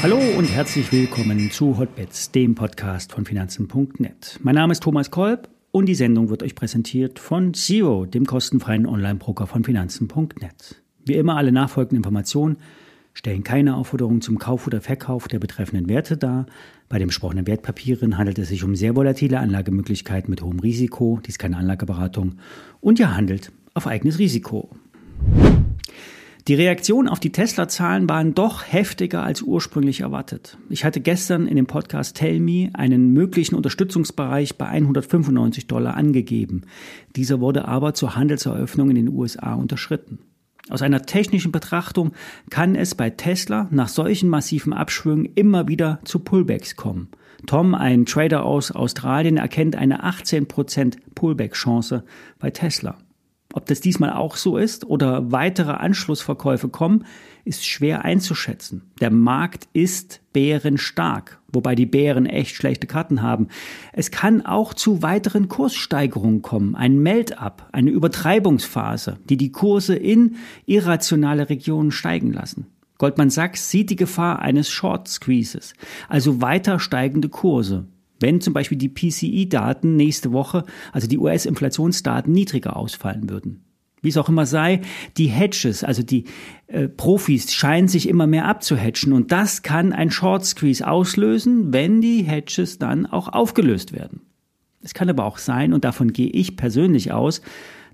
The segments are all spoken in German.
Hallo und herzlich willkommen zu Hotbets, dem Podcast von Finanzen.net. Mein Name ist Thomas Kolb und die Sendung wird euch präsentiert von Zero, dem kostenfreien Online-Broker von Finanzen.net. Wie immer alle nachfolgenden Informationen stellen keine Aufforderung zum Kauf oder Verkauf der betreffenden Werte dar. Bei den besprochenen Wertpapieren handelt es sich um sehr volatile Anlagemöglichkeiten mit hohem Risiko. Dies ist keine Anlageberatung und ihr handelt auf eigenes Risiko. Die Reaktionen auf die Tesla-Zahlen waren doch heftiger als ursprünglich erwartet. Ich hatte gestern in dem Podcast Tell Me einen möglichen Unterstützungsbereich bei 195 Dollar angegeben. Dieser wurde aber zur Handelseröffnung in den USA unterschritten. Aus einer technischen Betrachtung kann es bei Tesla nach solchen massiven Abschwüngen immer wieder zu Pullbacks kommen. Tom, ein Trader aus Australien, erkennt eine 18% Pullback-Chance bei Tesla. Ob das diesmal auch so ist oder weitere Anschlussverkäufe kommen, ist schwer einzuschätzen. Der Markt ist bärenstark, wobei die Bären echt schlechte Karten haben. Es kann auch zu weiteren Kurssteigerungen kommen, ein Melt-up, eine Übertreibungsphase, die die Kurse in irrationale Regionen steigen lassen. Goldman Sachs sieht die Gefahr eines Short Squeezes, also weiter steigende Kurse, wenn zum Beispiel die PCI-Daten nächste Woche, also die US-Inflationsdaten, niedriger ausfallen würden. Wie es auch immer sei, die Hedges, also die äh, Profis, scheinen sich immer mehr abzuhatchen und das kann ein Short Squeeze auslösen, wenn die Hedges dann auch aufgelöst werden. Es kann aber auch sein, und davon gehe ich persönlich aus,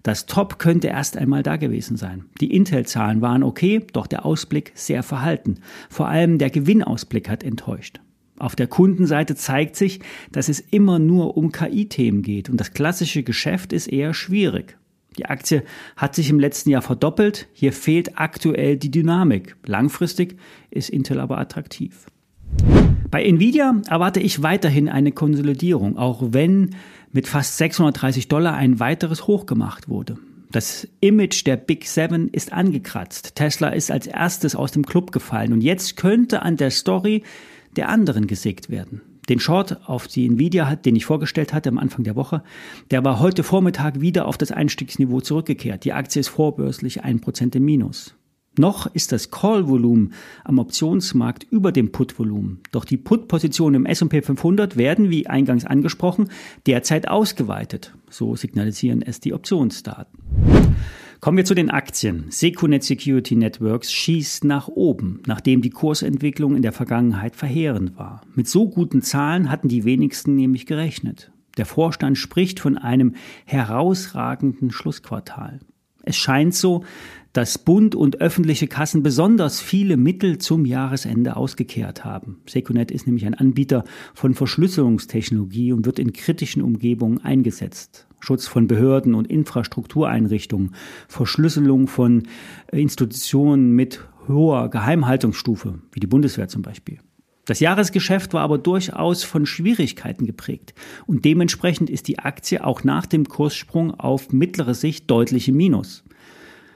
das Top könnte erst einmal da gewesen sein. Die Intel-Zahlen waren okay, doch der Ausblick sehr verhalten. Vor allem der Gewinnausblick hat enttäuscht. Auf der Kundenseite zeigt sich, dass es immer nur um KI-Themen geht und das klassische Geschäft ist eher schwierig. Die Aktie hat sich im letzten Jahr verdoppelt, hier fehlt aktuell die Dynamik. Langfristig ist Intel aber attraktiv. Bei Nvidia erwarte ich weiterhin eine Konsolidierung, auch wenn mit fast 630 Dollar ein weiteres Hoch gemacht wurde. Das Image der Big Seven ist angekratzt. Tesla ist als erstes aus dem Club gefallen und jetzt könnte an der Story der anderen gesägt werden. Den Short auf die Nvidia, den ich vorgestellt hatte am Anfang der Woche, der war heute Vormittag wieder auf das Einstiegsniveau zurückgekehrt. Die Aktie ist vorbörslich ein Prozent im Minus. Noch ist das Call-Volumen am Optionsmarkt über dem Put-Volumen. Doch die Put-Positionen im S&P 500 werden, wie eingangs angesprochen, derzeit ausgeweitet. So signalisieren es die Optionsdaten. Kommen wir zu den Aktien. Secunet Security Networks schießt nach oben, nachdem die Kursentwicklung in der Vergangenheit verheerend war. Mit so guten Zahlen hatten die wenigsten nämlich gerechnet. Der Vorstand spricht von einem herausragenden Schlussquartal. Es scheint so, dass Bund und öffentliche Kassen besonders viele Mittel zum Jahresende ausgekehrt haben. Secunet ist nämlich ein Anbieter von Verschlüsselungstechnologie und wird in kritischen Umgebungen eingesetzt. Schutz von Behörden und Infrastruktureinrichtungen, Verschlüsselung von Institutionen mit hoher Geheimhaltungsstufe, wie die Bundeswehr zum Beispiel. Das Jahresgeschäft war aber durchaus von Schwierigkeiten geprägt und dementsprechend ist die Aktie auch nach dem Kurssprung auf mittlere Sicht deutlich im Minus.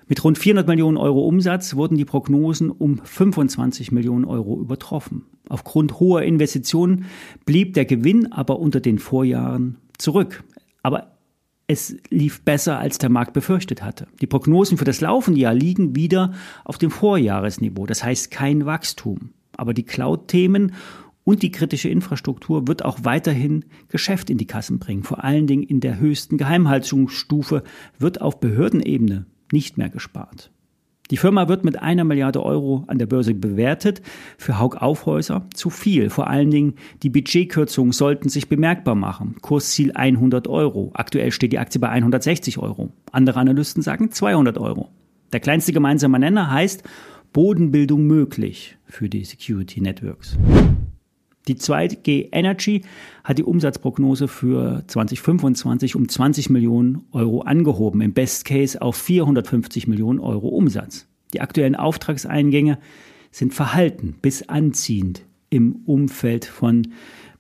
Mit rund 400 Millionen Euro Umsatz wurden die Prognosen um 25 Millionen Euro übertroffen. Aufgrund hoher Investitionen blieb der Gewinn aber unter den Vorjahren zurück. Aber es lief besser, als der Markt befürchtet hatte. Die Prognosen für das laufende Jahr liegen wieder auf dem Vorjahresniveau. Das heißt kein Wachstum. Aber die Cloud-Themen und die kritische Infrastruktur wird auch weiterhin Geschäft in die Kassen bringen. Vor allen Dingen in der höchsten Geheimhaltungsstufe wird auf Behördenebene nicht mehr gespart. Die Firma wird mit einer Milliarde Euro an der Börse bewertet. Für Haug Aufhäuser zu viel. Vor allen Dingen die Budgetkürzungen sollten sich bemerkbar machen. Kursziel 100 Euro. Aktuell steht die Aktie bei 160 Euro. Andere Analysten sagen 200 Euro. Der kleinste gemeinsame Nenner heißt Bodenbildung möglich für die Security Networks. Die 2G Energy hat die Umsatzprognose für 2025 um 20 Millionen Euro angehoben, im Best Case auf 450 Millionen Euro Umsatz. Die aktuellen Auftragseingänge sind verhalten bis anziehend im Umfeld von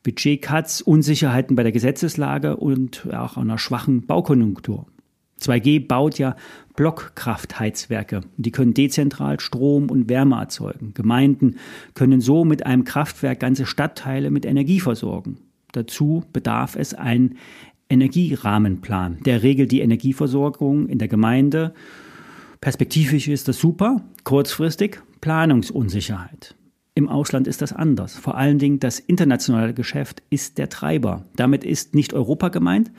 Budgetcuts, Unsicherheiten bei der Gesetzeslage und auch einer schwachen Baukonjunktur. 2G baut ja Blockkraftheizwerke. Die können dezentral Strom und Wärme erzeugen. Gemeinden können so mit einem Kraftwerk ganze Stadtteile mit Energie versorgen. Dazu bedarf es einen Energierahmenplan. Der regelt die Energieversorgung in der Gemeinde Perspektivisch ist das super, kurzfristig Planungsunsicherheit. Im Ausland ist das anders. Vor allen Dingen das internationale Geschäft ist der Treiber. Damit ist nicht Europa gemeint,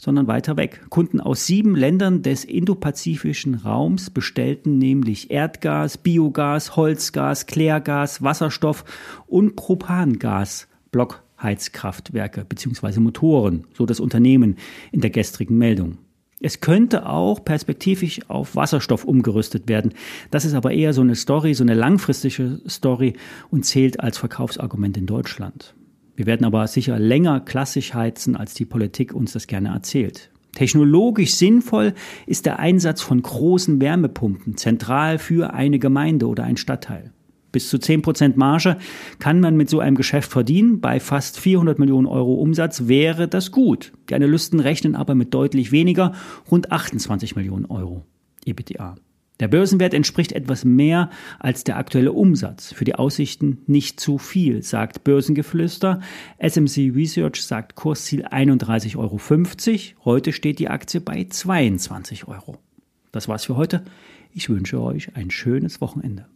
sondern weiter weg. Kunden aus sieben Ländern des indopazifischen Raums bestellten nämlich Erdgas, Biogas, Holzgas, Klärgas, Wasserstoff und Propangas, Blockheizkraftwerke bzw. Motoren, so das Unternehmen in der gestrigen Meldung. Es könnte auch perspektivisch auf Wasserstoff umgerüstet werden. Das ist aber eher so eine Story, so eine langfristige Story und zählt als Verkaufsargument in Deutschland. Wir werden aber sicher länger klassisch heizen, als die Politik uns das gerne erzählt. Technologisch sinnvoll ist der Einsatz von großen Wärmepumpen zentral für eine Gemeinde oder ein Stadtteil. Bis zu 10% Marge kann man mit so einem Geschäft verdienen. Bei fast 400 Millionen Euro Umsatz wäre das gut. Die Analysten rechnen aber mit deutlich weniger, rund 28 Millionen Euro EBITDA. Der Börsenwert entspricht etwas mehr als der aktuelle Umsatz. Für die Aussichten nicht zu viel, sagt Börsengeflüster. SMC Research sagt Kursziel 31,50 Euro. Heute steht die Aktie bei 22 Euro. Das war's für heute. Ich wünsche euch ein schönes Wochenende.